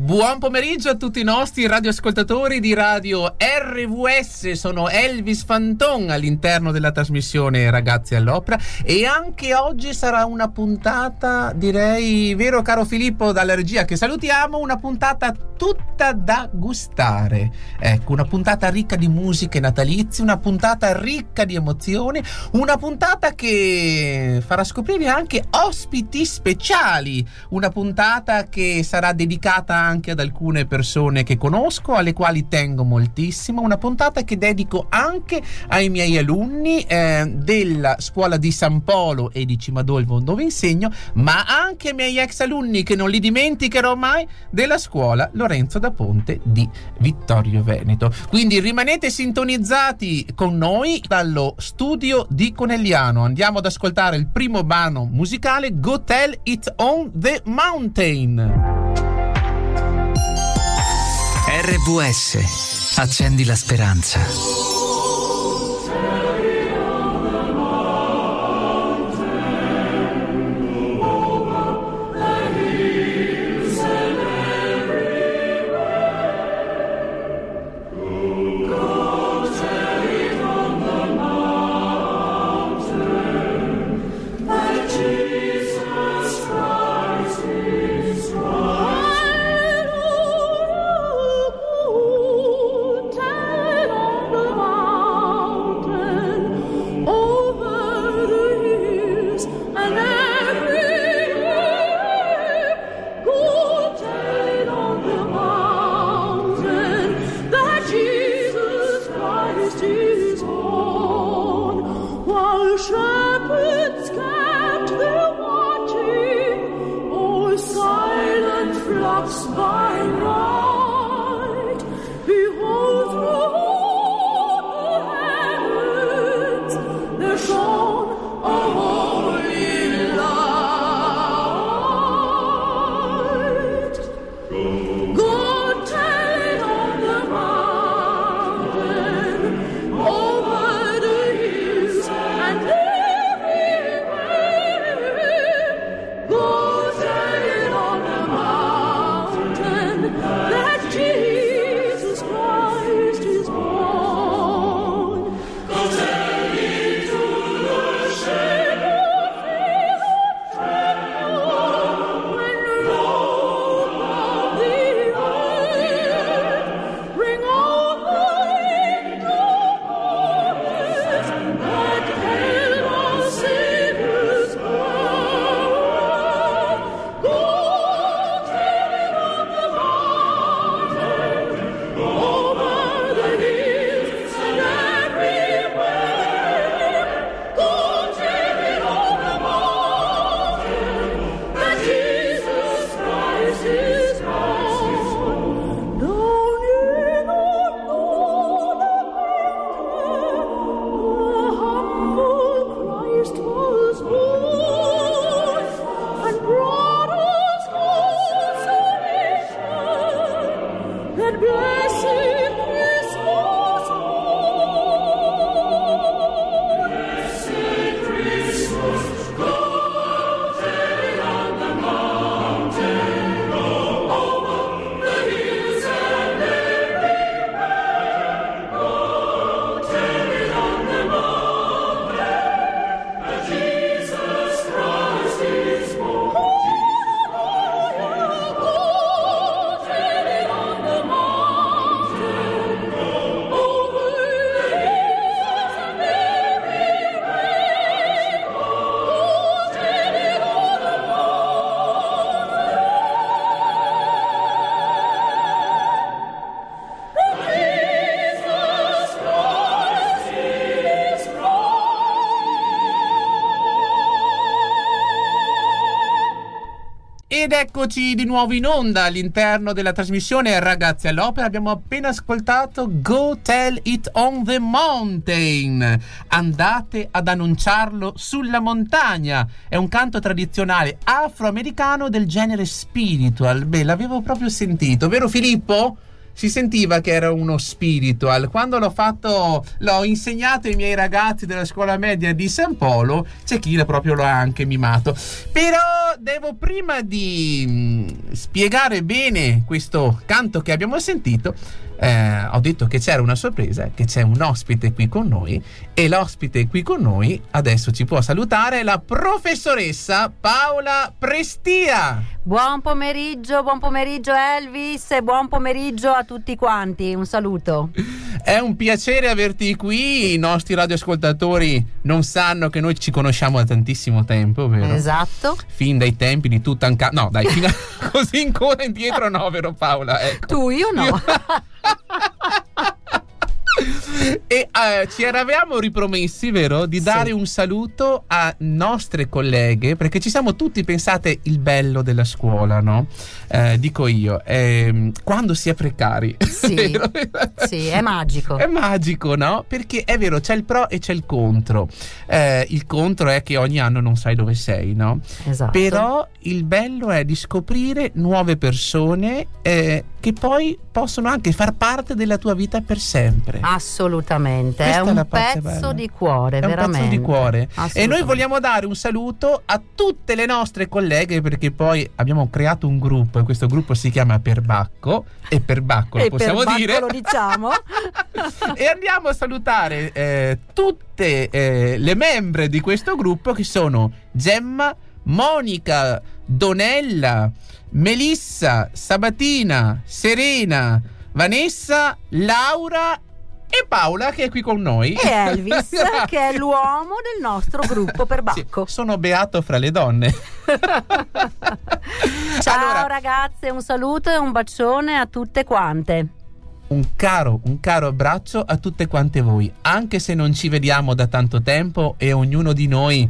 Buon pomeriggio a tutti i nostri radioascoltatori di radio RVS. Sono Elvis Fanton all'interno della trasmissione Ragazzi all'Opera e anche oggi sarà una puntata, direi, vero caro Filippo dalla regia che salutiamo, una puntata tutta da gustare. Ecco, una puntata ricca di musiche natalizie, una puntata ricca di emozioni, una puntata che farà scoprire anche ospiti speciali, una puntata che sarà dedicata anche ad alcune persone che conosco, alle quali tengo moltissimo. Una puntata che dedico anche ai miei alunni eh, della scuola di San Polo e di Cimadolvo dove insegno, ma anche ai miei ex alunni che non li dimenticherò mai della scuola Lorenzo da Ponte di Vittorio Veneto. Quindi rimanete sintonizzati con noi dallo studio di Conegliano. Andiamo ad ascoltare il primo brano musicale Go Tell It on the Mountain. RVS. Accendi la speranza. Ed eccoci di nuovo in onda all'interno della trasmissione Ragazzi all'Opera. Abbiamo appena ascoltato Go Tell It on the Mountain. Andate ad annunciarlo sulla montagna. È un canto tradizionale afroamericano del genere spiritual. Beh, l'avevo proprio sentito, vero Filippo? Si sentiva che era uno spiritual. Quando l'ho fatto, l'ho insegnato ai miei ragazzi della scuola media di San Polo, c'è chi proprio lo ha anche mimato. Però devo prima di mh, spiegare bene questo canto che abbiamo sentito, eh, ho detto che c'era una sorpresa, che c'è un ospite qui con noi e l'ospite qui con noi adesso ci può salutare la professoressa Paola Prestia. Buon pomeriggio, buon pomeriggio Elvis e buon pomeriggio a tutti quanti. Un saluto. È un piacere averti qui. I nostri radioascoltatori non sanno che noi ci conosciamo da tantissimo tempo, vero? Esatto. Fin dai tempi di Tutankhamon. No, dai, fino a... così ancora indietro no, vero Paola? Ecco. Tu, io no. Io... e uh, ci eravamo ripromessi, vero, di dare sì. un saluto a nostre colleghe, perché ci siamo tutti, pensate, il bello della scuola, no? Eh, dico io, eh, quando si è precari. Sì, sì, è magico. È magico, no? Perché è vero, c'è il pro e c'è il contro. Eh, il contro è che ogni anno non sai dove sei, no? Esatto. Però il bello è di scoprire nuove persone eh, che poi possono anche far parte della tua vita per sempre. Assolutamente, Questa è un pezzo bella. di cuore, è veramente. un pezzo di cuore. E noi vogliamo dare un saluto a tutte le nostre colleghe perché poi abbiamo creato un gruppo e questo gruppo si chiama Perbacco e Perbacco lo possiamo per dire. lo diciamo. e andiamo a salutare eh, tutte eh, le membre di questo gruppo che sono Gemma, Monica, Donella, Melissa, Sabatina, Serena, Vanessa, Laura e Paola che è qui con noi. E Elvis che è l'uomo del nostro gruppo per Bacco. Sì, sono beato fra le donne. Ciao allora, ragazze, un saluto e un bacione a tutte quante. Un caro, un caro abbraccio a tutte quante voi, anche se non ci vediamo da tanto tempo e ognuno di noi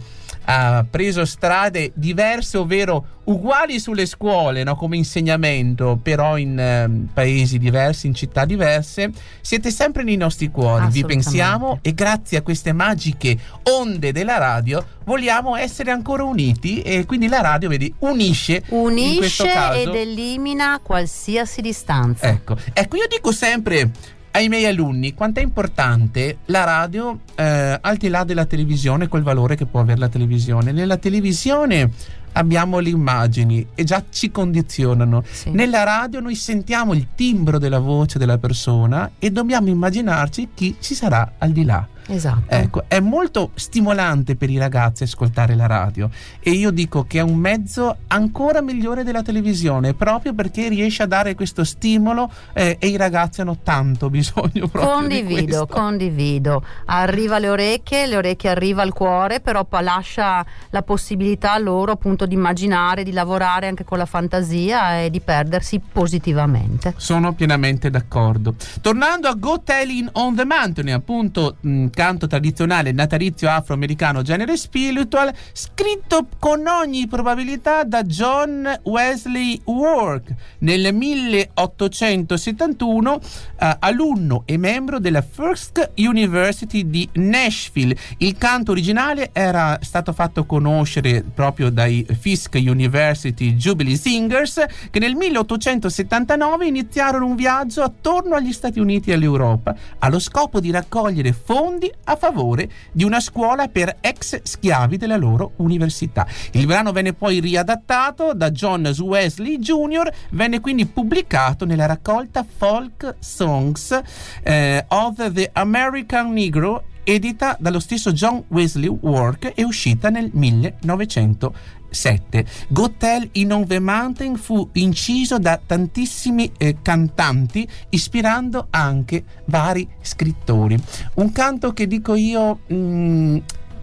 ha preso strade diverse, ovvero uguali sulle scuole no? come insegnamento, però in eh, paesi diversi, in città diverse, siete sempre nei nostri cuori, vi pensiamo e grazie a queste magiche onde della radio vogliamo essere ancora uniti e quindi la radio, vedi, unisce. Unisce ed elimina qualsiasi distanza. Ecco, ecco io dico sempre ai miei alunni quanto è importante la radio eh, al di là della televisione, quel valore che può avere la televisione. Nella televisione abbiamo le immagini e già ci condizionano. Sì. Nella radio noi sentiamo il timbro della voce della persona e dobbiamo immaginarci chi ci sarà al di là. Esatto. Ecco, è molto stimolante per i ragazzi ascoltare la radio e io dico che è un mezzo ancora migliore della televisione proprio perché riesce a dare questo stimolo eh, e i ragazzi hanno tanto bisogno proprio Condivido, condivido. Arriva alle orecchie, le orecchie arriva al cuore, però poi lascia la possibilità loro appunto di immaginare, di lavorare anche con la fantasia e di perdersi positivamente. Sono pienamente d'accordo. Tornando a Go Telling on the Mountain, appunto mh, canto tradizionale natalizio afroamericano genere spiritual, scritto con ogni probabilità da John Wesley Work nel 1871, eh, alunno e membro della First University di Nashville. Il canto originale era stato fatto conoscere proprio dai Fisk University Jubilee Singers che nel 1879 iniziarono un viaggio attorno agli Stati Uniti e all'Europa allo scopo di raccogliere fondi a favore di una scuola per ex schiavi della loro università. Il brano venne poi riadattato da John Wesley Jr., venne quindi pubblicato nella raccolta Folk Songs eh, of the American Negro edita dallo stesso John Wesley Work e uscita nel 1900 7. Gotel in On the Mountain fu inciso da tantissimi eh, cantanti, ispirando anche vari scrittori. Un canto che dico io. Mh, mm,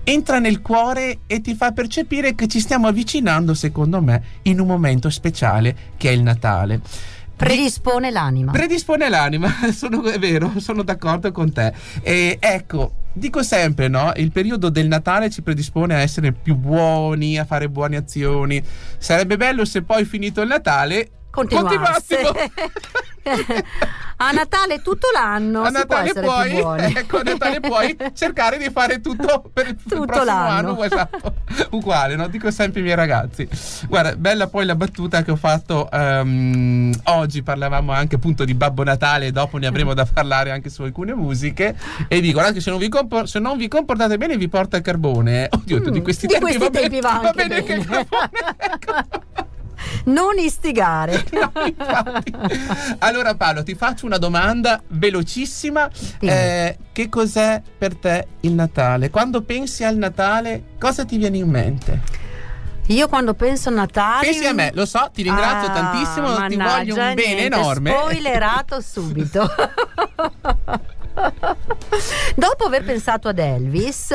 entra nel cuore e ti fa percepire che ci stiamo avvicinando, secondo me, in un momento speciale che è il Natale. Predispone l'anima. Predispone l'anima, sono, è vero, sono d'accordo con te. E ecco, dico sempre, no? Il periodo del Natale ci predispone a essere più buoni, a fare buone azioni. Sarebbe bello se poi finito il Natale continuassimo. a Natale tutto l'anno a Natale puoi, ecco, a Natale puoi cercare di fare tutto per Tutto il prossimo l'anno. anno, esatto, uguale, no? dico sempre ai miei ragazzi. Guarda, bella poi la battuta che ho fatto ehm, oggi, parlavamo anche appunto di Babbo Natale, dopo ne avremo da parlare anche su alcune musiche e dico, guarda che se non vi, compor- se non vi comportate bene vi porta il carbone. Oddio, Mm, di questi di tempi, questi va, tempi bene, va va anche bene anche il bene. carbone. ecco. Non istigare. No. Allora Paolo, ti faccio una domanda velocissima. Eh, che cos'è per te il Natale? Quando pensi al Natale, cosa ti viene in mente? Io quando penso a Natale. Pensi a me, lo so, ti ringrazio Ah, tantissimo, ti voglio un bene niente, enorme. Spoilerato subito. Dopo aver pensato ad Elvis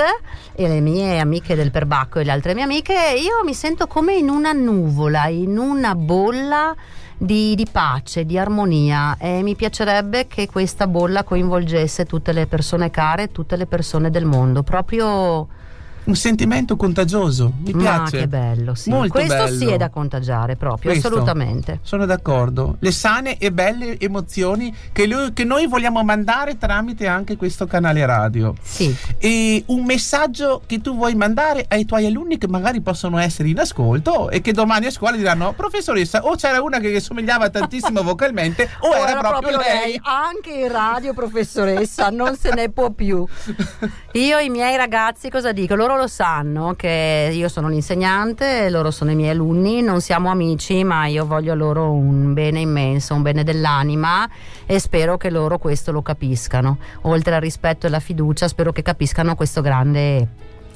e le mie amiche del perbacco e le altre mie amiche, io mi sento come in una nuvola, in una bolla di, di pace, di armonia. E mi piacerebbe che questa bolla coinvolgesse tutte le persone care, tutte le persone del mondo, proprio Un sentimento contagioso, mi ma piace. che bello, sì. Molto Questo bello. sì è da contagiare proprio, Questo. assolutamente. Sono d'accordo. Le sane e belle emozioni che, lui- che noi vogliamo mandare tramite anche questo canale radio. Sì. E un messaggio che tu vuoi mandare ai tuoi alunni che magari possono essere in ascolto e che domani a scuola diranno professoressa o c'era una che somigliava tantissimo vocalmente o, O era, proprio, lei. Anche in radio, professoressa, non se ne può più. Io i miei ragazzi cosa dico? Loro lo sanno che io sono l'insegnante, loro sono i miei alunni, non siamo amici, ma io voglio loro un bene immenso, un bene dell'anima e spero che loro questo lo capiscano. Oltre al rispetto e la fiducia, spero che capiscano questo grande,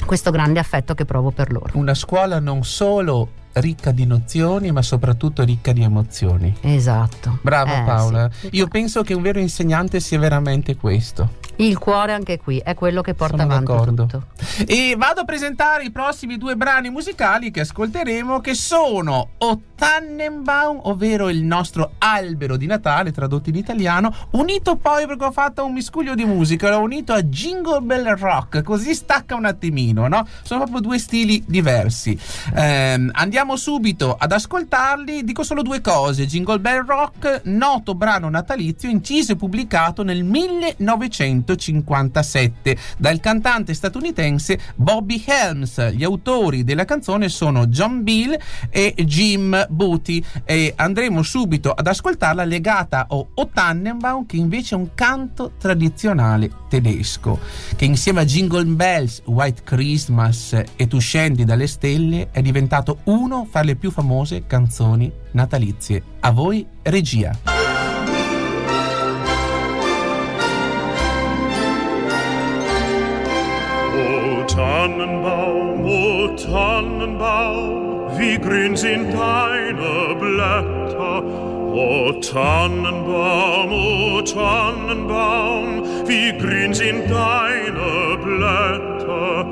questo grande affetto che provo per loro. Una scuola non solo ricca di nozioni ma soprattutto ricca di emozioni. Esatto. Brava Eh, Paola. sì. Io penso che un vero insegnante sia veramente questo. Il cuore anche qui è quello che porta Sono avanti d'accordo. tutto. E vado a presentare i prossimi due brani musicali che ascolteremo, che sono O Tannenbaum, ovvero il nostro albero di Natale, tradotto in italiano, unito poi perché ho fatto un miscuglio di musica, l'ho unito a Jingle Bell Rock, così stacca un attimino, no? Sono proprio due stili diversi. Ehm, andiamo subito ad ascoltarli, dico solo due cose. Jingle Bell Rock, noto brano natalizio, inciso e pubblicato nel 1957 dal cantante statunitense Bobby Helms. Gli autori della canzone sono John Bill e Jim Booty e andremo subito ad ascoltarla legata a O Tannenbaum che invece è un canto tradizionale tedesco che insieme a Jingle Bells, White Christmas e Tu scendi dalle stelle è diventato uno fra le più famose canzoni natalizie. A voi regia. Tannenbaum, o Tannenbaum, wie grün sind deine Blätter. O Tannenbaum, o Tannenbaum, wie grün sind deine Blätter.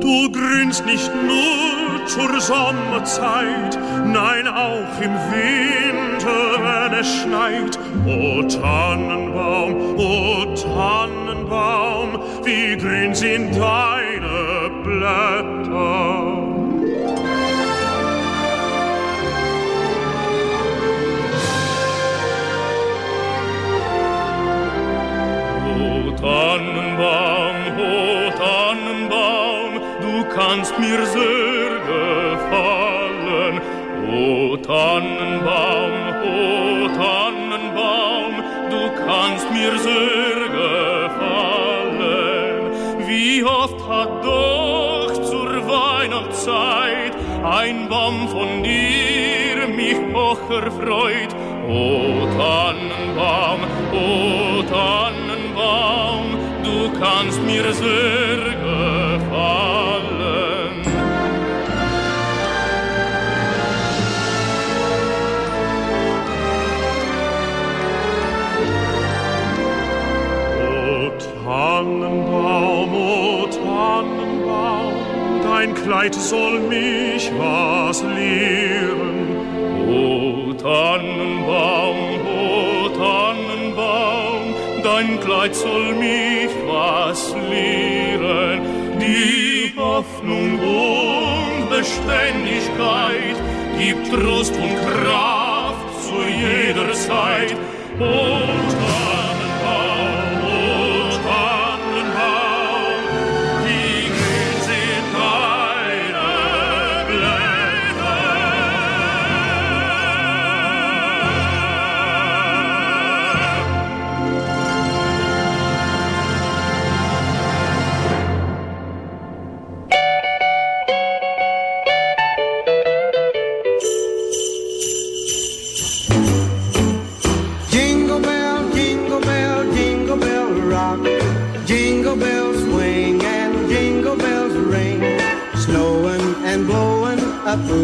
Du grünst nicht nur zur Sommerzeit, nein auch im Winter, wenn es schneit. O Tannenbaum, o Tannenbaum, wie grün sind deine Blätter. Tannenbaum, o Tannenbaum, du kannst mir sehr gefallen. O Tannenbaum, o Tannenbaum, du kannst mir sehr gefallen. Wie oft hat doch zur Weihnachtszeit ein Baum von dir mich hoch erfreut. O Tannenbaum, o Tannenbaum, kannst mir sehr gefallen. O Tannenbaum, o Tannenbaum, dein Kleid soll mich was lehren. O Tannenbaum, o Tannenbaum, dein Kleid soll mich was lehren. Die Hoffnung und Beständigkeit gibt Trost und Kraft zu jeder Zeit.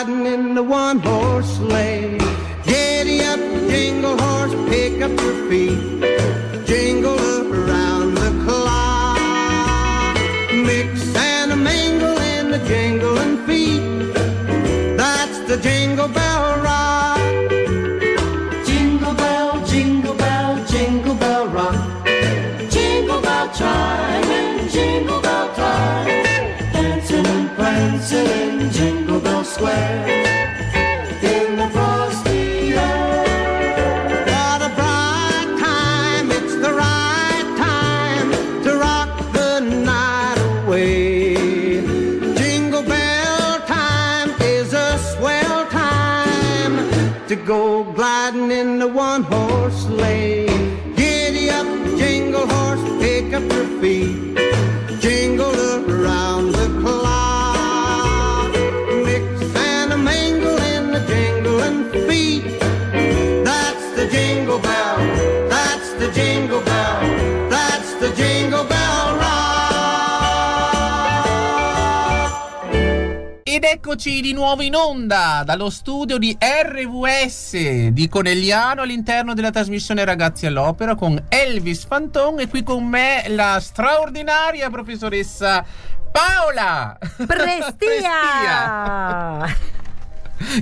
Go gliding in the one horse sleigh. Square. Eccoci di nuovo in onda dallo studio di RVS di Conegliano all'interno della trasmissione Ragazzi all'Opera con Elvis Fanton e qui con me la straordinaria professoressa Paola Prestia! Prestia,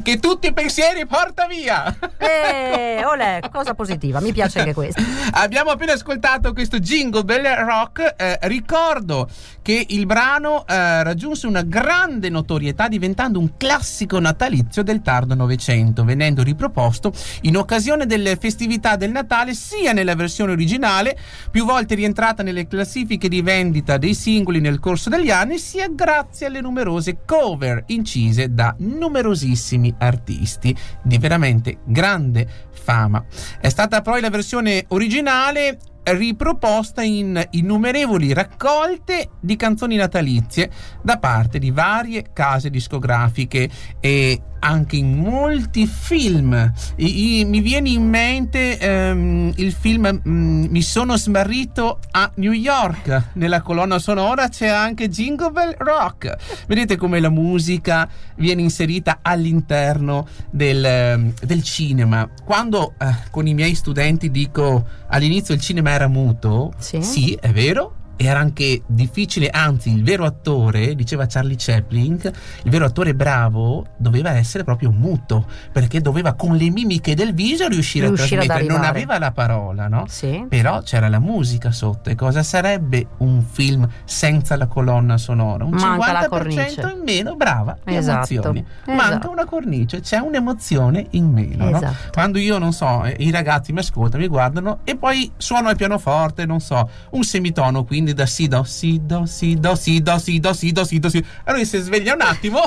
che tutti i pensieri porta via. Eh, olè, cosa positiva, mi piace anche questo. Abbiamo appena ascoltato questo Jingle Bell Rock. eh, ricordo che il brano eh, raggiunse una grande notorietà diventando un classico natalizio del tardo Novecento, venendo riproposto in occasione delle festività del Natale sia nella versione originale, più volte rientrata nelle classifiche di vendita dei singoli nel corso degli anni, sia grazie alle numerose cover incise da numerosissimi artisti di veramente grande fama. È stata poi la versione originale riproposta in innumerevoli raccolte di canzoni natalizie da parte di varie case discografiche e anche in molti film. I- i- mi viene in mente ehm, il film mm, Mi sono smarrito a New York. Nella colonna sonora c'è anche Jingle Bell Rock. Vedete come la musica viene inserita all'interno del, ehm, del cinema. Quando eh, con i miei studenti dico all'inizio il cinema era muto, Sì. è vero. Era anche difficile, anzi, il vero attore, diceva Charlie Chaplin, il vero attore bravo doveva essere proprio muto, perché doveva con le mimiche del viso riuscire, Riuscire a trasmettere. Non aveva la parola, no? Sì. Però c'era la musica sotto. E cosa sarebbe un film senza la colonna sonora? Un Manca la 50% cornice. in meno, brava, Esatto. emozioni. Manca Esatto. una cornice, c'è un'emozione in meno. no? Esatto. Quando io non so, i ragazzi mi ascoltano, mi guardano e poi suono il pianoforte, non so, un semitono, quindi da si do, si do, si do, si do, si do, si do, si do, si Allora si sveglia un attimo.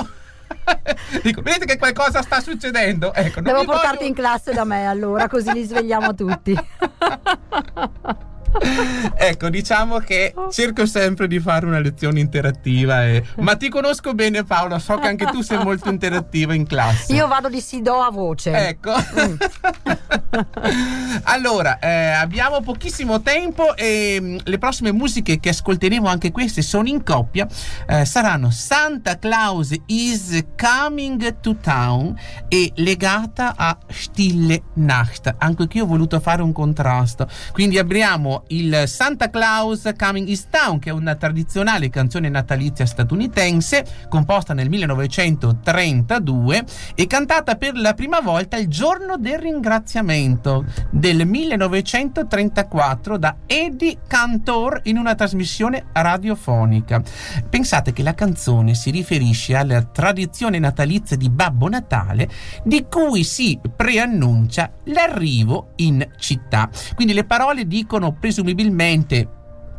Dico, vedete che qualcosa sta succedendo? Ecco, non Devo portarti voglio- in classe da me allora, così li svegliamo tutti. ecco, diciamo che cerco sempre di fare una lezione interattiva. E... Ma ti conosco bene, Paola. So che anche tu sei molto interattiva in classe. Io vado di si do a voce. Ecco. allora, eh, abbiamo pochissimo tempo e mh, le prossime musiche che ascolteremo, anche queste, sono in coppia. eh, saranno Santa Claus is Coming to Town e legata a Stille Nacht. Anche qui ho voluto fare un contrasto. Quindi abbiamo il Santa Claus Coming is Town, che è una tradizionale canzone natalizia statunitense composta nel 1932 e cantata per la prima volta il giorno del ringraziamento del 1934 da Eddie Cantor in una trasmissione radiofonica. Pensate che la canzone si riferisce alla tradizione natalizia di Babbo Natale di cui si preannuncia l'arrivo in città. Quindi le parole dicono presumibilmente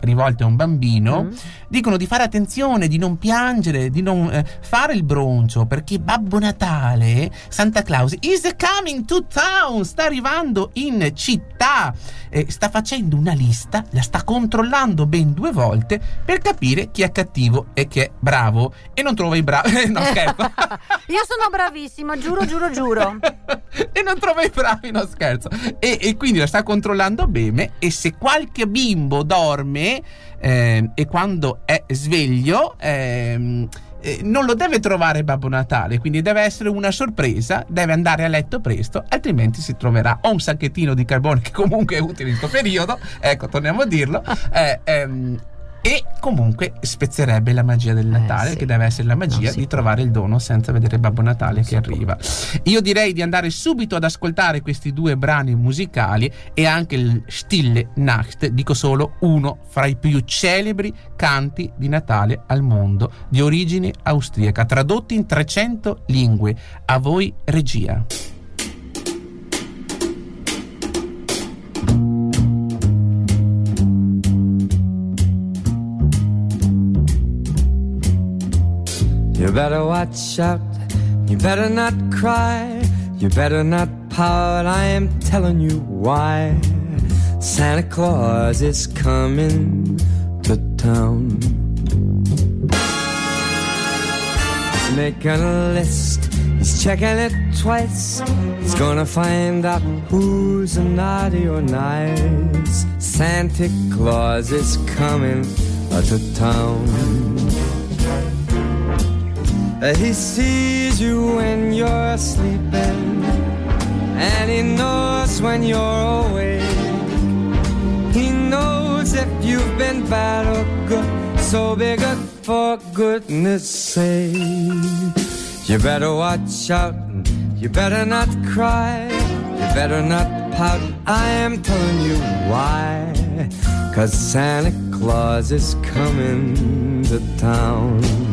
rivolte a un bambino, Mm. dicono di fare attenzione, di non piangere, di non eh, fare il broncio, perché Babbo Natale, Santa Claus, is coming to town, sta arrivando in città, eh, sta facendo una lista, la sta controllando ben due volte per capire chi è cattivo e chi è bravo. E non trova i bravi, no scherzo. Io sono bravissima, giuro, giuro, giuro. e non trova i bravi, no scherzo. E, e quindi la sta controllando bene e se qualche bimbo dorme ehm, e quando è sveglio... ehm, eh, non lo deve trovare Babbo Natale, quindi deve essere una sorpresa, deve andare a letto presto, altrimenti si troverà o un sacchettino di carbone che comunque è utile in questo periodo, ecco, torniamo a dirlo, eh, ehm, e comunque spezzerebbe la magia del Natale, sì. che deve essere la magia Non si di trovare il dono senza vedere Babbo Natale che arriva. Io direi di andare subito ad ascoltare questi due brani musicali e anche il Stille Nacht, dico solo uno fra i più celebri canti di Natale al mondo, di origine austriaca, tradotti in 300 lingue. A voi regia. You better watch out. You better not cry. You better not pout. I am telling you why. Santa Claus is coming to town. He's making a list. He's checking it twice. He's gonna find out who's naughty or nice. Santa Claus is coming to town. He sees you when you're sleeping, and he knows when you're awake. He knows if you've been bad or good, so be good for goodness sake. You better watch out, you better not cry, you better not pout. I am telling you why. Cause Santa Claus is coming to town.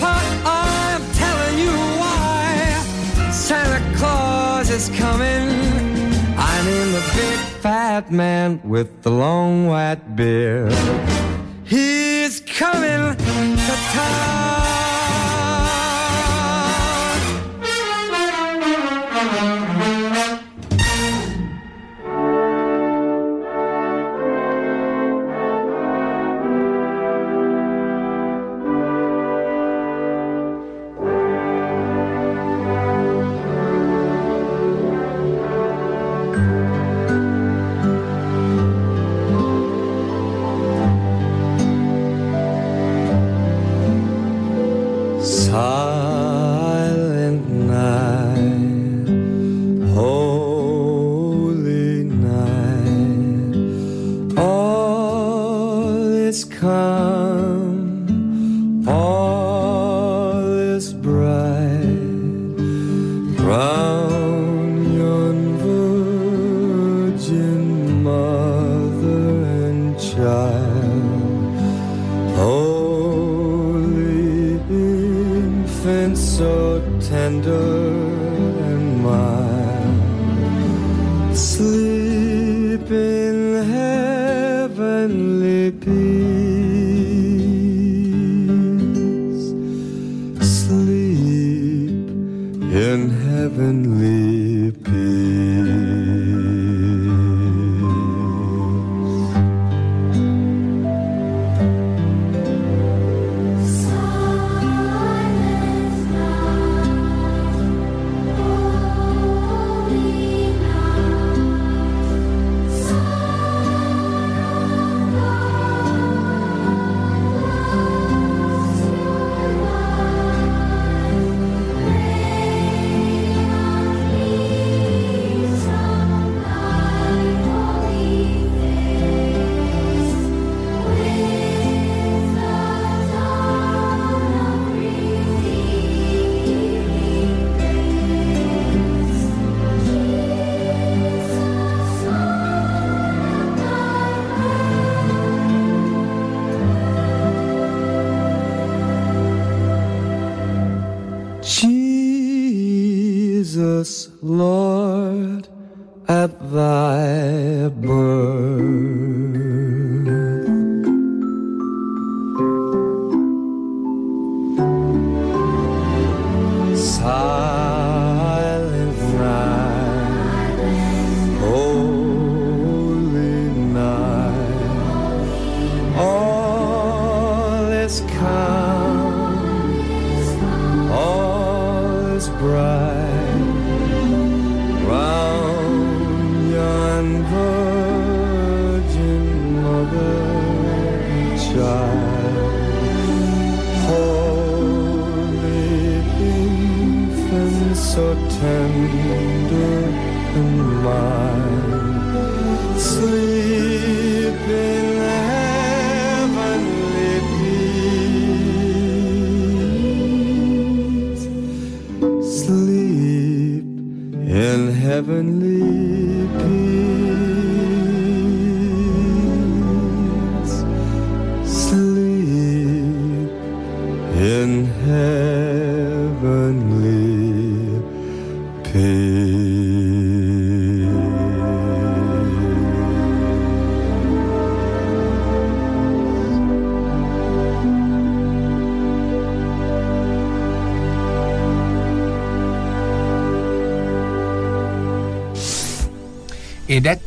is coming. I mean the big fat man with the long white beard. He's coming. Infant so tender and mild, sleep in heavenly peace, sleep in heavenly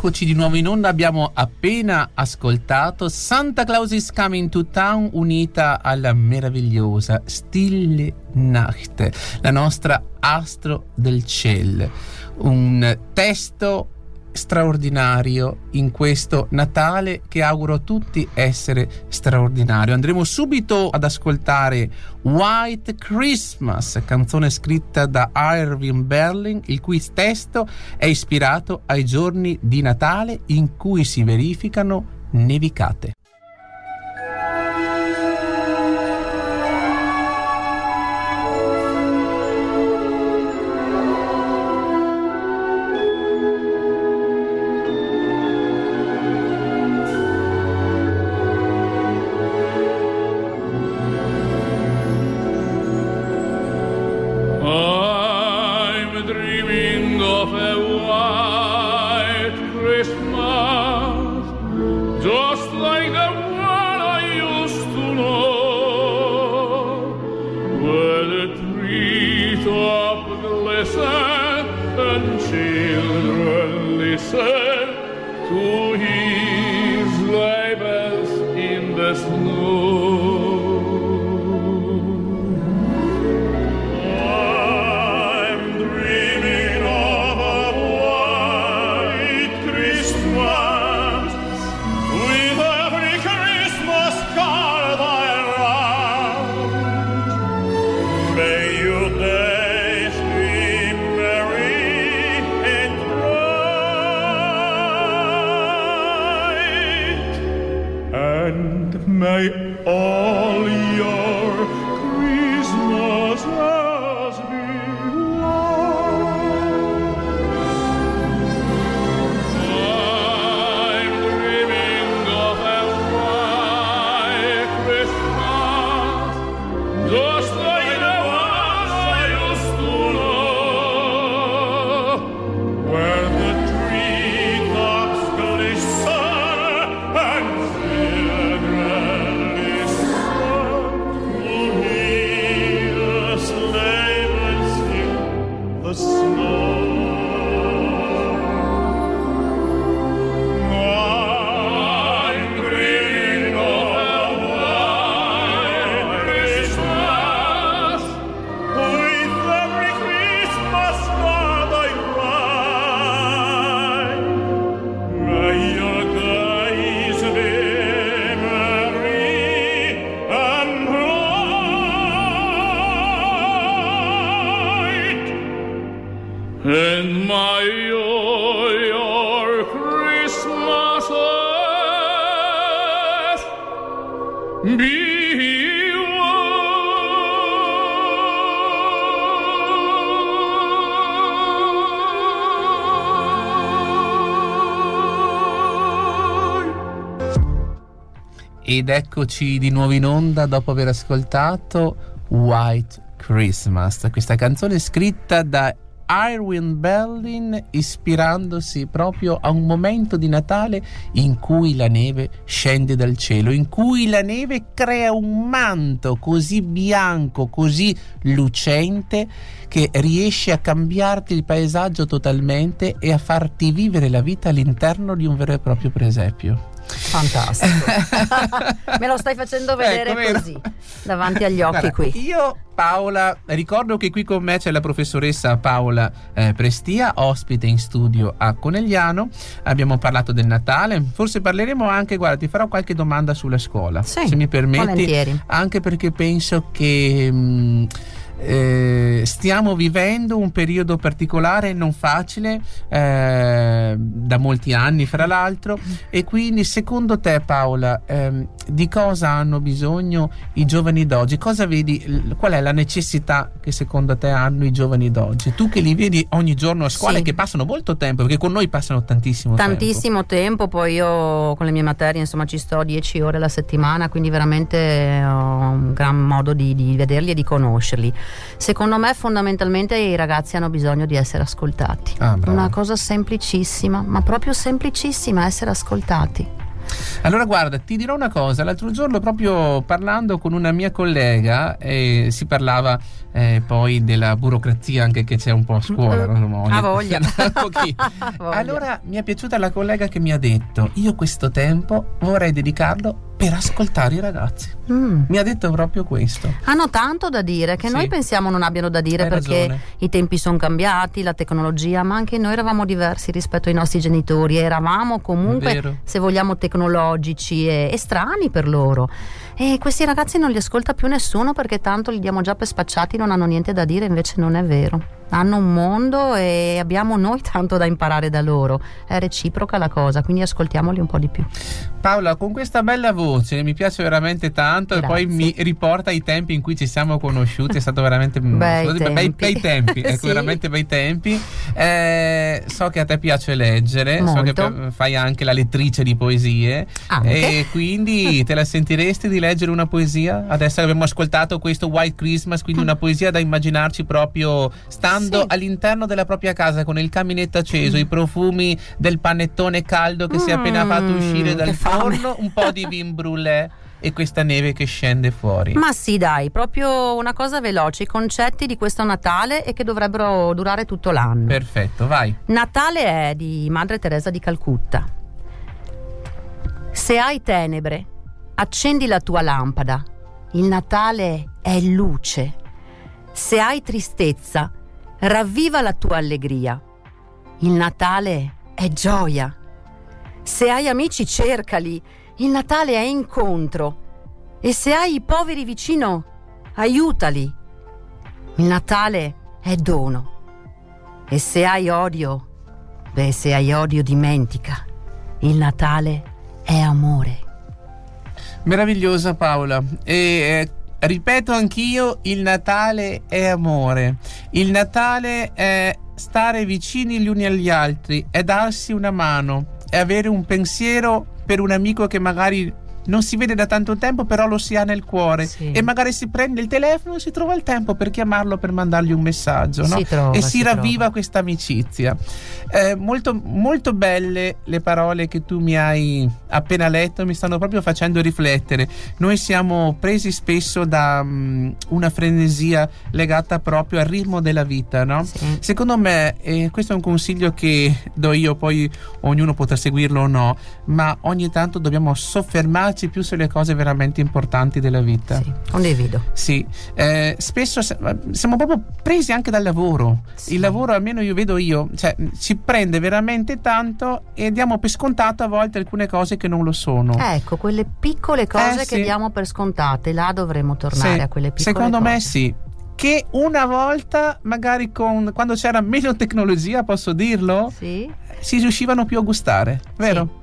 eccoci di nuovo in onda, abbiamo appena ascoltato Santa Claus is Coming to Town unita alla meravigliosa Stille Nacht, la nostra astro del ciel. Un testo straordinario in questo Natale che auguro a tutti essere straordinario. Andremo subito ad ascoltare White Christmas, canzone scritta da Irving Berlin, il cui testo è ispirato ai giorni di Natale in cui si verificano nevicate. and may all your Ed eccoci di nuovo in onda dopo aver ascoltato White Christmas, questa canzone scritta da Irwin Berlin ispirandosi proprio a un momento di Natale in cui la neve scende dal cielo, in cui la neve crea un manto così bianco, così lucente che riesce a cambiarti il paesaggio totalmente e a farti vivere la vita all'interno di un vero e proprio presepio. Fantastico. Me lo stai facendo vedere Ecco, così, davanti agli occhi Guarda, qui. Io, Paola, ricordo che qui con me c'è la professoressa Paola eh, Prestia, ospite in studio a Conegliano. Abbiamo parlato del Natale, forse parleremo anche, guarda, ti farò qualche domanda sulla scuola, Sì, se mi permetti. volentieri. Anche perché penso che... mh, eh, stiamo vivendo un periodo particolare non facile eh, da molti anni fra l'altro. E quindi secondo te Paola ehm, di cosa hanno bisogno i giovani d'oggi? Cosa vedi? Qual è la necessità che secondo te hanno i giovani d'oggi? Tu che li vedi ogni giorno a scuola Sì. e che passano molto tempo perché con noi passano tantissimo tempo. Tantissimo tempo, poi io con le mie materie insomma ci sto 10 ore alla settimana, quindi veramente ho un gran modo di, di vederli e di conoscerli. Secondo me fondamentalmente i ragazzi hanno bisogno di essere ascoltati. Ah. Una cosa semplicissima, ma proprio semplicissima, essere ascoltati. Allora guarda, ti dirò una cosa, l'altro giorno proprio parlando con una mia collega eh, si parlava eh, poi della burocrazia anche che c'è un po' a scuola, no? Ha voglia. un pochino. Ha voglia. Allora mi è piaciuta la collega che mi ha detto, io questo tempo vorrei dedicarlo per ascoltare i ragazzi. Mm. Mi ha detto proprio questo. Hanno tanto da dire che Sì. noi pensiamo non abbiano da dire Hai perché ragione. i tempi sono cambiati, la tecnologia, ma anche noi eravamo diversi rispetto ai nostri genitori, eravamo comunque, se vogliamo, tecnologici e, e strani per loro. E questi ragazzi non li ascolta più nessuno perché tanto li diamo già per spacciati, non hanno niente da dire, invece non è vero. Hanno un mondo e abbiamo noi tanto da imparare da loro. È reciproca la cosa, quindi ascoltiamoli un po' di più. Paola, con questa bella voce mi piace veramente tanto e poi Grazie. mi riporta ai tempi in cui ci siamo conosciuti, è stato veramente Bei stati bei, tempi. bei tempi, ecco, Sì. veramente bei tempi. Eh, so che a te piace leggere, so che Molto. fai anche la lettrice di poesie Anche. e quindi te la sentiresti di leggere una poesia? Adesso abbiamo ascoltato questo White Christmas, quindi una poesia da immaginarci proprio stando Sì. all'interno della propria casa con il caminetto acceso, i profumi del panettone caldo che si è appena Mm, fatto uscire dal forno, un po' di vin brûlé e questa neve che scende fuori. Ma sì, dai, proprio una cosa veloce, i concetti di questo Natale e che dovrebbero durare tutto l'anno. Perfetto, vai. Natale è di Madre Teresa di Calcutta. Se hai tenebre, accendi la tua lampada. Il Natale è luce. Se hai tristezza, ravviva la tua allegria. Il Natale è gioia. Se hai amici, cercali. Il Natale è incontro. E se hai i poveri vicino, aiutali. Il Natale è dono. E se hai odio, beh, se hai odio, dimentica. Il Natale è amore. Meravigliosa Paola. E eh, ripeto anch'io, il Natale è amore. Il Natale è stare vicini gli uni agli altri, è darsi una mano, è avere un pensiero per un amico che magari non si vede da tanto tempo, però lo si ha nel cuore. Sì. E magari si prende il telefono e si trova il tempo per chiamarlo, per mandargli un messaggio. no? Si trova, e si, si ravviva questa amicizia. Eh, molto, molto belle le parole che tu mi hai appena letto, mi stanno proprio facendo riflettere. Noi siamo presi spesso da mm, una frenesia legata proprio al ritmo della vita, no? Sì. Secondo me, e questo è un consiglio che do io, poi ognuno potrà seguirlo o no, ma ogni tanto dobbiamo soffermarci più sulle cose veramente importanti della vita. Sì, condivido. Sì, eh, spesso se- siamo proprio presi anche dal lavoro. Sì. Il lavoro, almeno io vedo io, cioè, ci prende veramente tanto e diamo per scontato a volte alcune cose che non lo sono. Ecco, quelle piccole cose Eh, che sì. diamo per scontate, là dovremmo tornare Sì, a quelle piccole Secondo cose. me sì. che una volta, magari con, quando c'era meno tecnologia, posso dirlo, Sì? si riuscivano più a gustare, vero? Sì.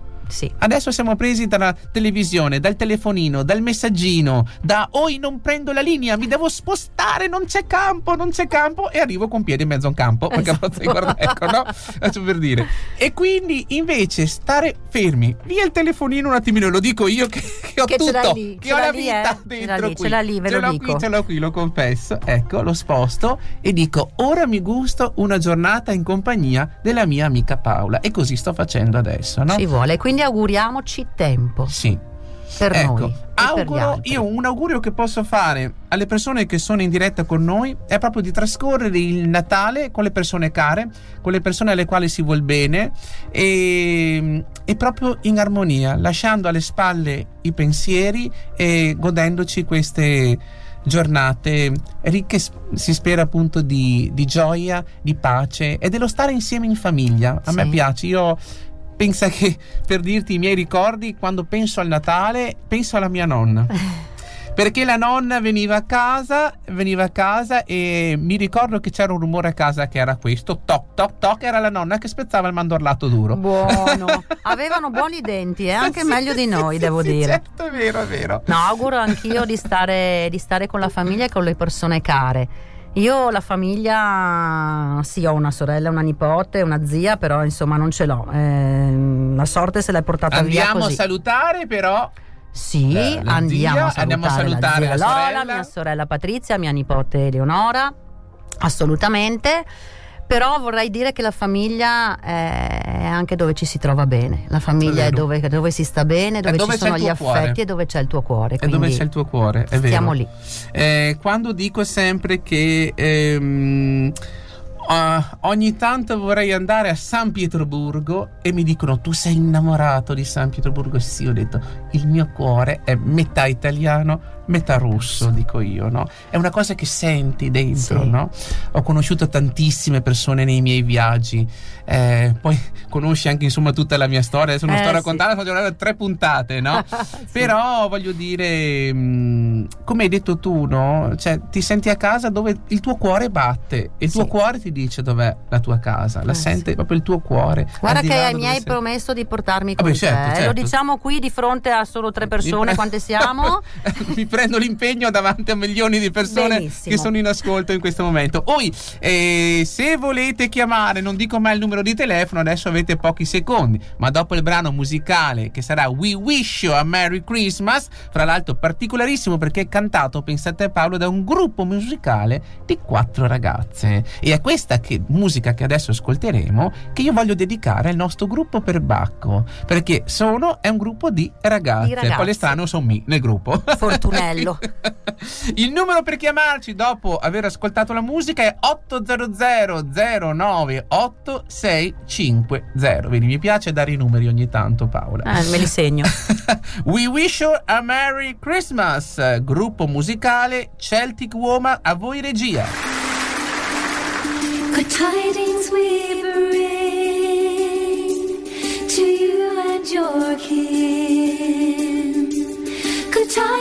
Adesso siamo presi dalla televisione, dal telefonino, dal messaggino, da oi non prendo la linea, mi devo spostare, non c'è campo, non c'è campo e arrivo con piedi in mezzo a un campo. Perché Esatto. guardare, ecco, no? Faccio per dire. E quindi invece stare fermi, via il telefonino un attimino, lo dico io che, che ho Che tutto, lì, che ho la lì, vita eh? Dentro lì, qui. ce l'hai lì, ve ce lo l'ho dico. qui, ce l'ho qui, lo confesso. Ecco, lo sposto e dico ora mi gusto una giornata in compagnia della mia amica Paola e così sto facendo adesso, no? Ci vuole, quindi auguriamoci tempo Sì. per ecco, noi. per auguro, altri. io un augurio che posso fare alle persone che sono in diretta con noi è proprio di trascorrere il Natale con le persone care, con le persone alle quali si vuol bene e, e proprio in armonia, lasciando alle spalle i pensieri e godendoci queste giornate ricche si spera appunto di, di gioia, di pace e dello stare insieme in famiglia. A me Sì. piace, io pensa che per dirti i miei ricordi, quando penso al Natale, penso alla mia nonna. Perché la nonna veniva a casa, veniva a casa e mi ricordo che c'era un rumore a casa che era questo, toc toc toc, era la nonna che spezzava il mandorlato duro. Buono. Avevano buoni denti, eh? anche Sì, meglio di noi, sì, devo sì, dire. Certo, è vero, è vero. No, auguro anch'io di stare, di stare con la famiglia e con le persone care. Io la famiglia, sì, ho una sorella, una nipote, una zia, però insomma non ce l'ho. Ehm, la sorte se l'è portata via Andiamo a salutare però Sì, La- la andiamo, zia, a salutare andiamo a salutare la la zia Lola, sorella. mia sorella Patrizia, mia nipote Eleonora, assolutamente. Però vorrei dire che la famiglia è anche dove ci si trova bene. La famiglia È è, dove, dove si sta bene, dove, dove ci sono gli tuo cuore. affetti e dove c'è il tuo cuore. è dove c'è il tuo cuore, è vero. Stiamo lì. Eh, quando dico sempre che ehm, ah, ogni tanto vorrei andare a San Pietroburgo e mi dicono tu sei innamorato di San Pietroburgo sì ho detto il mio cuore è metà italiano metà russo dico io no è una cosa che senti dentro Sì. no ho conosciuto tantissime persone nei miei viaggi eh, poi conosci anche insomma tutta la mia storia adesso non Eh, sto sì. raccontando sto giocando tre puntate no Sì. però voglio dire, mh, come hai detto tu, no? Cioè, ti senti a casa dove il tuo cuore batte e il tuo Sì. cuore ti dice dov'è la tua casa, la Eh, sente sì. proprio il tuo cuore. Guarda che mi hai sei. promesso di portarmi con Vabbè, te. certo, eh. certo. Lo diciamo qui di fronte a solo tre persone, quante siamo? Mi prendo l'impegno davanti a milioni di persone Benissimo. che sono in ascolto in questo momento. Poi, eh, se volete chiamare, non dico mai il numero di telefono, adesso avete pochi secondi, ma dopo il brano musicale che sarà We Wish You a Merry Christmas, fra l'altro particolarissimo perché è cantato, pensate Paolo, da un gruppo musicale di quattro ragazze. E è questa che- musica che adesso ascolteremo che io voglio dedicare al nostro gruppo per Bacco, perché sono, è un gruppo di ragazze. Di ragazze. Poi le strano sono me nel gruppo. Fortunello. Il numero per chiamarci dopo aver ascoltato la musica è 800 09 8650. Vedi, mi piace dare i numeri ogni tanto, Paola. Eh, me li segno. We wish you a Merry Christmas, gruppo musicale Celtic Woman, a voi regia. Good tidings we bring to you and your kin. Good tidings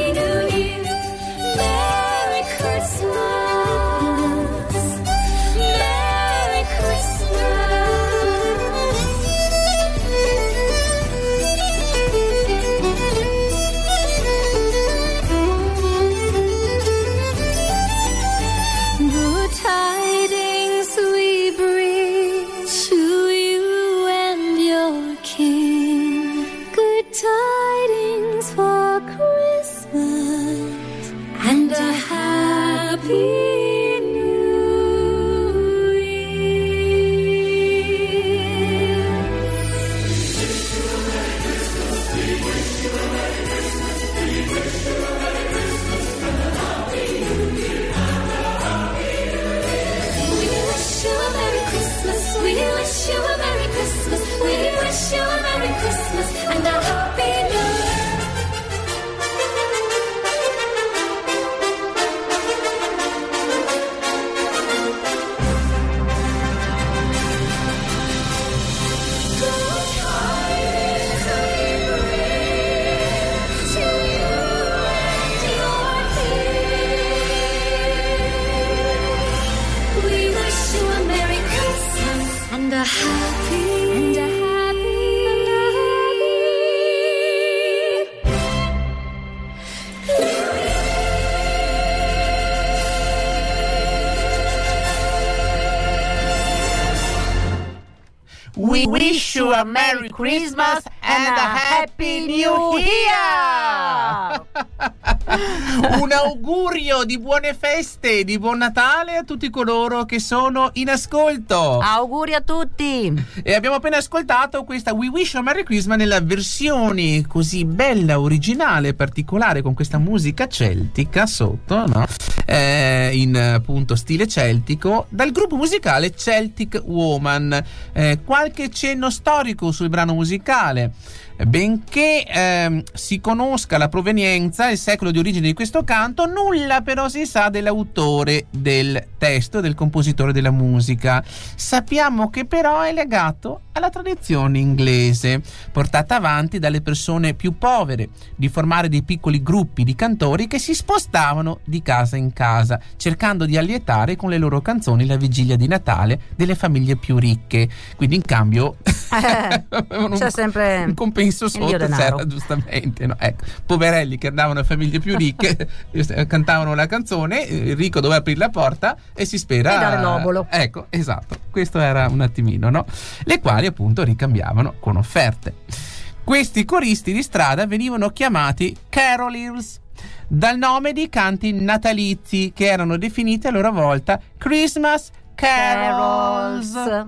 Christmas and a Happy New Year! Un augurio di buone feste e di buon Natale a tutti coloro che sono in ascolto. Auguri a tutti! E abbiamo appena ascoltato questa We Wish a Merry Christmas nella versione così bella, originale, particolare, con questa musica celtica sotto, no? Eh, in appunto stile celtico, dal gruppo musicale Celtic Woman. Eh, qualche cenno storico sul brano musicale. Benché ehm, si conosca la provenienza e il secolo di origine di questo canto, nulla però si sa dell'autore del testo, del compositore della musica. Sappiamo che però è legato alla tradizione inglese, portata avanti dalle persone più povere, di formare dei piccoli gruppi di cantori che si spostavano di casa in casa, cercando di allietare con le loro canzoni la vigilia di Natale delle famiglie più ricche. Quindi in cambio Eh, c'è sempre un compenso il sotto c'era giustamente no? ecco, poverelli che andavano a famiglie più ricche eh, cantavano la canzone eh, il ricco doveva aprire la porta e si spera E dare l'obolo. ecco esatto questo era un attimino no? le quali appunto ricambiavano con offerte questi coristi di strada venivano chiamati carolers dal nome di canti natalizi che erano definiti a loro volta Christmas carols. Carols.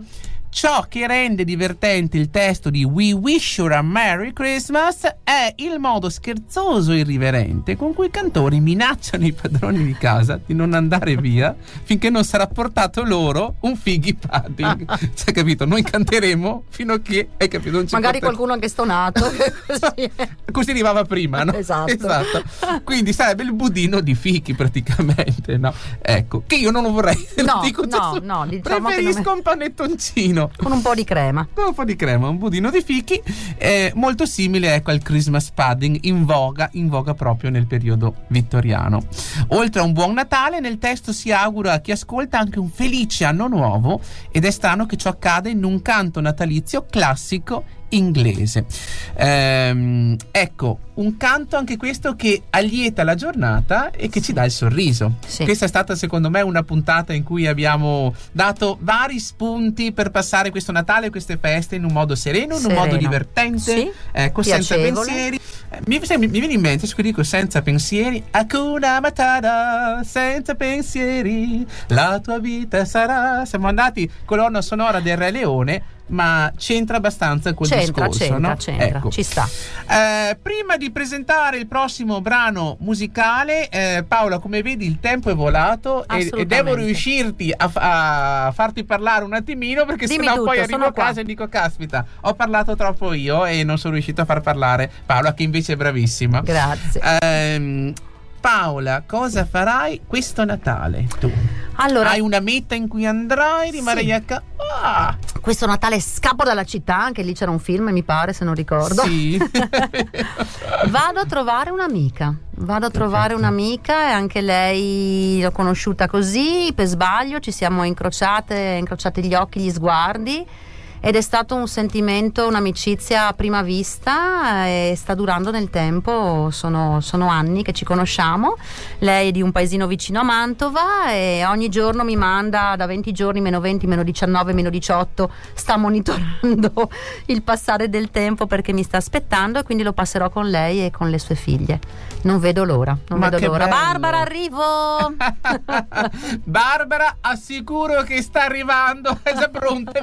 Ciò che rende divertente il testo di We Wish You a Merry Christmas è il modo scherzoso e irriverente con cui i cantori minacciano i padroni di casa di non andare via finché non sarà portato loro un figgy pudding. Cioè, capito? Noi canteremo fino a che, hai capito? Non ci Magari porta- qualcuno anche stonato. così. Così arrivava prima, no? Esatto. Quindi sarebbe il budino di fichi praticamente, no? Ecco, che io non lo vorrei. No, no, no, diciamo Preferisco non un panettoncino. Con un po' di crema. Con un po' di crema, un budino di fichi, eh, molto simile ecco, al Christmas pudding in voga, in voga proprio nel periodo vittoriano. Oltre a un buon Natale, nel testo si augura a chi ascolta anche un felice anno nuovo ed è strano che ciò accada in un canto natalizio classico inglese. Ehm, ecco, un canto anche questo che allieta la giornata e che ci dà il sorriso. Sì. Questa è stata secondo me una puntata in cui abbiamo dato vari spunti per passare questo Natale e queste feste in un modo sereno, in un modo divertente, Sì, ecco, senza pensieri. Eh, Mi, mi- mi viene in mente, se dico senza pensieri, Hakuna Matata, senza pensieri, la tua vita sarà. Siamo andati colonna sonora del Re Leone ma c'entra abbastanza col C'entra, discorso, c'entra, no? c'entra, Ecco. ci sta. Eh, prima di presentare il prossimo brano musicale, eh, Paola, come vedi il tempo è volato e, e devo riuscirti a, a farti parlare un attimino perché Dimmi sennò tutto, poi arrivo a casa qua. e dico caspita, ho parlato troppo io e non sono riuscito a far parlare Paola che invece è bravissima. Grazie. Ehm, Paola, cosa farai questo Natale tu? Allora, Hai una meta in cui andrai? Rimarrai Sì. a casa? Ah, questo Natale scappo dalla città, anche lì c'era un film, mi pare, se non ricordo. sì. Vado a trovare un'amica. Vado a trovare un'amica e anche lei l'ho conosciuta così, per sbaglio, ci siamo incrociate, incrociati gli occhi, gli sguardi ed è stato un sentimento, un'amicizia a prima vista e sta durando nel tempo, sono, sono anni che ci conosciamo. Lei è di un paesino vicino a Mantova e ogni giorno mi manda da 20 giorni, meno 20, meno 19, meno 18, sta monitorando il passare del tempo perché mi sta aspettando e quindi lo passerò con lei e con le sue figlie. Non vedo l'ora, non Ma vedo l'ora. bello. Barbara, arrivo! Barbara, assicuro che sta arrivando, è già pronta,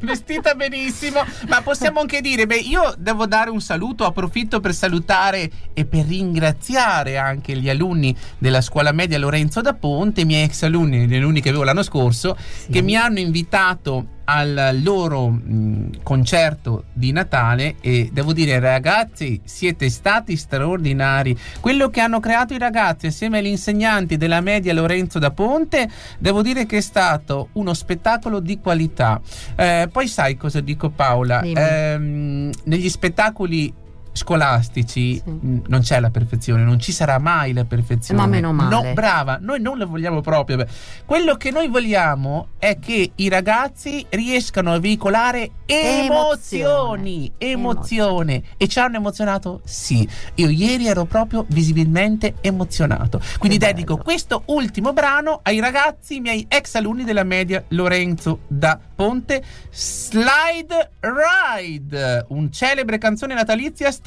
vestita benissimo. Ma possiamo anche dire, beh, io devo dare un saluto, approfitto per salutare e per ringraziare anche gli alunni della scuola media Lorenzo da Ponte, i miei ex alunni, gli alunni che avevo l'anno scorso, che mi hanno invitato al loro mh, concerto di Natale e devo dire ragazzi siete stati straordinari. Quello che hanno creato i ragazzi assieme agli insegnanti della media Lorenzo da Ponte devo dire che è stato uno spettacolo di qualità. Eh, poi sai cosa dico Paola. Ehm, negli spettacoli scolastici Sì. mh, non c'è la perfezione, non ci sarà mai la perfezione. Ma meno male. No, brava, noi non la vogliamo proprio. Quello che noi vogliamo è che i ragazzi riescano a veicolare emozioni, Emozione. emozione. E ci hanno emozionato? Sì. Io ieri ero proprio visibilmente emozionato. Quindi dedico questo ultimo brano ai ragazzi, i miei ex alunni della media Lorenzo da Ponte, Slide Ride, un celebre canzone natalizia statunitense.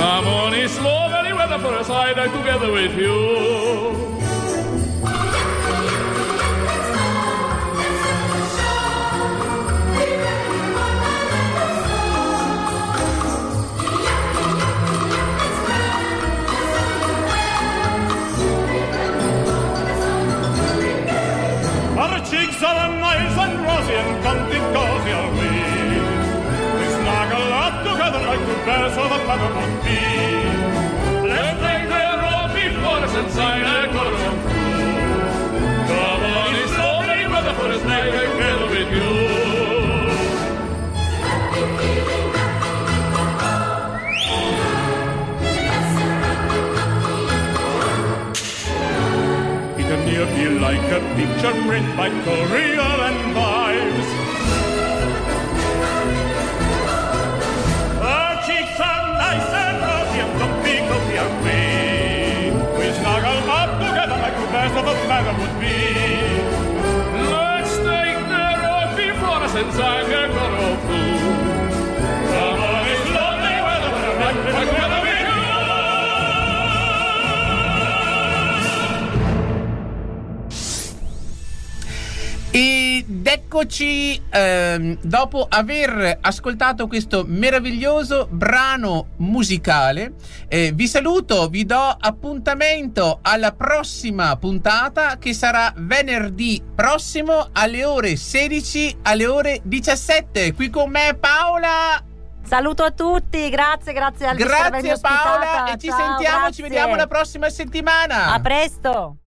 Come on, it's lovely weather for a sleigh ride together with you. Our cheeks are nice and rosy and comfy verso Let's Monti. Lettei der Robi Flores in seine Korruption fu. Come on, it's only brother for his neck, I can't with you. It like a picture print by Courier and by Saga would be. Let's take narrow before us and Saga eccoci ehm, dopo aver ascoltato questo meraviglioso brano musicale. eh, vi saluto, vi do appuntamento alla prossima puntata che sarà venerdì prossimo alle ore 16 alle ore 17. Qui con me Paola. Saluto a tutti, grazie, grazie avermi Grazie Paola e ci Ciao, sentiamo, ci grazie. vediamo la prossima settimana. A presto.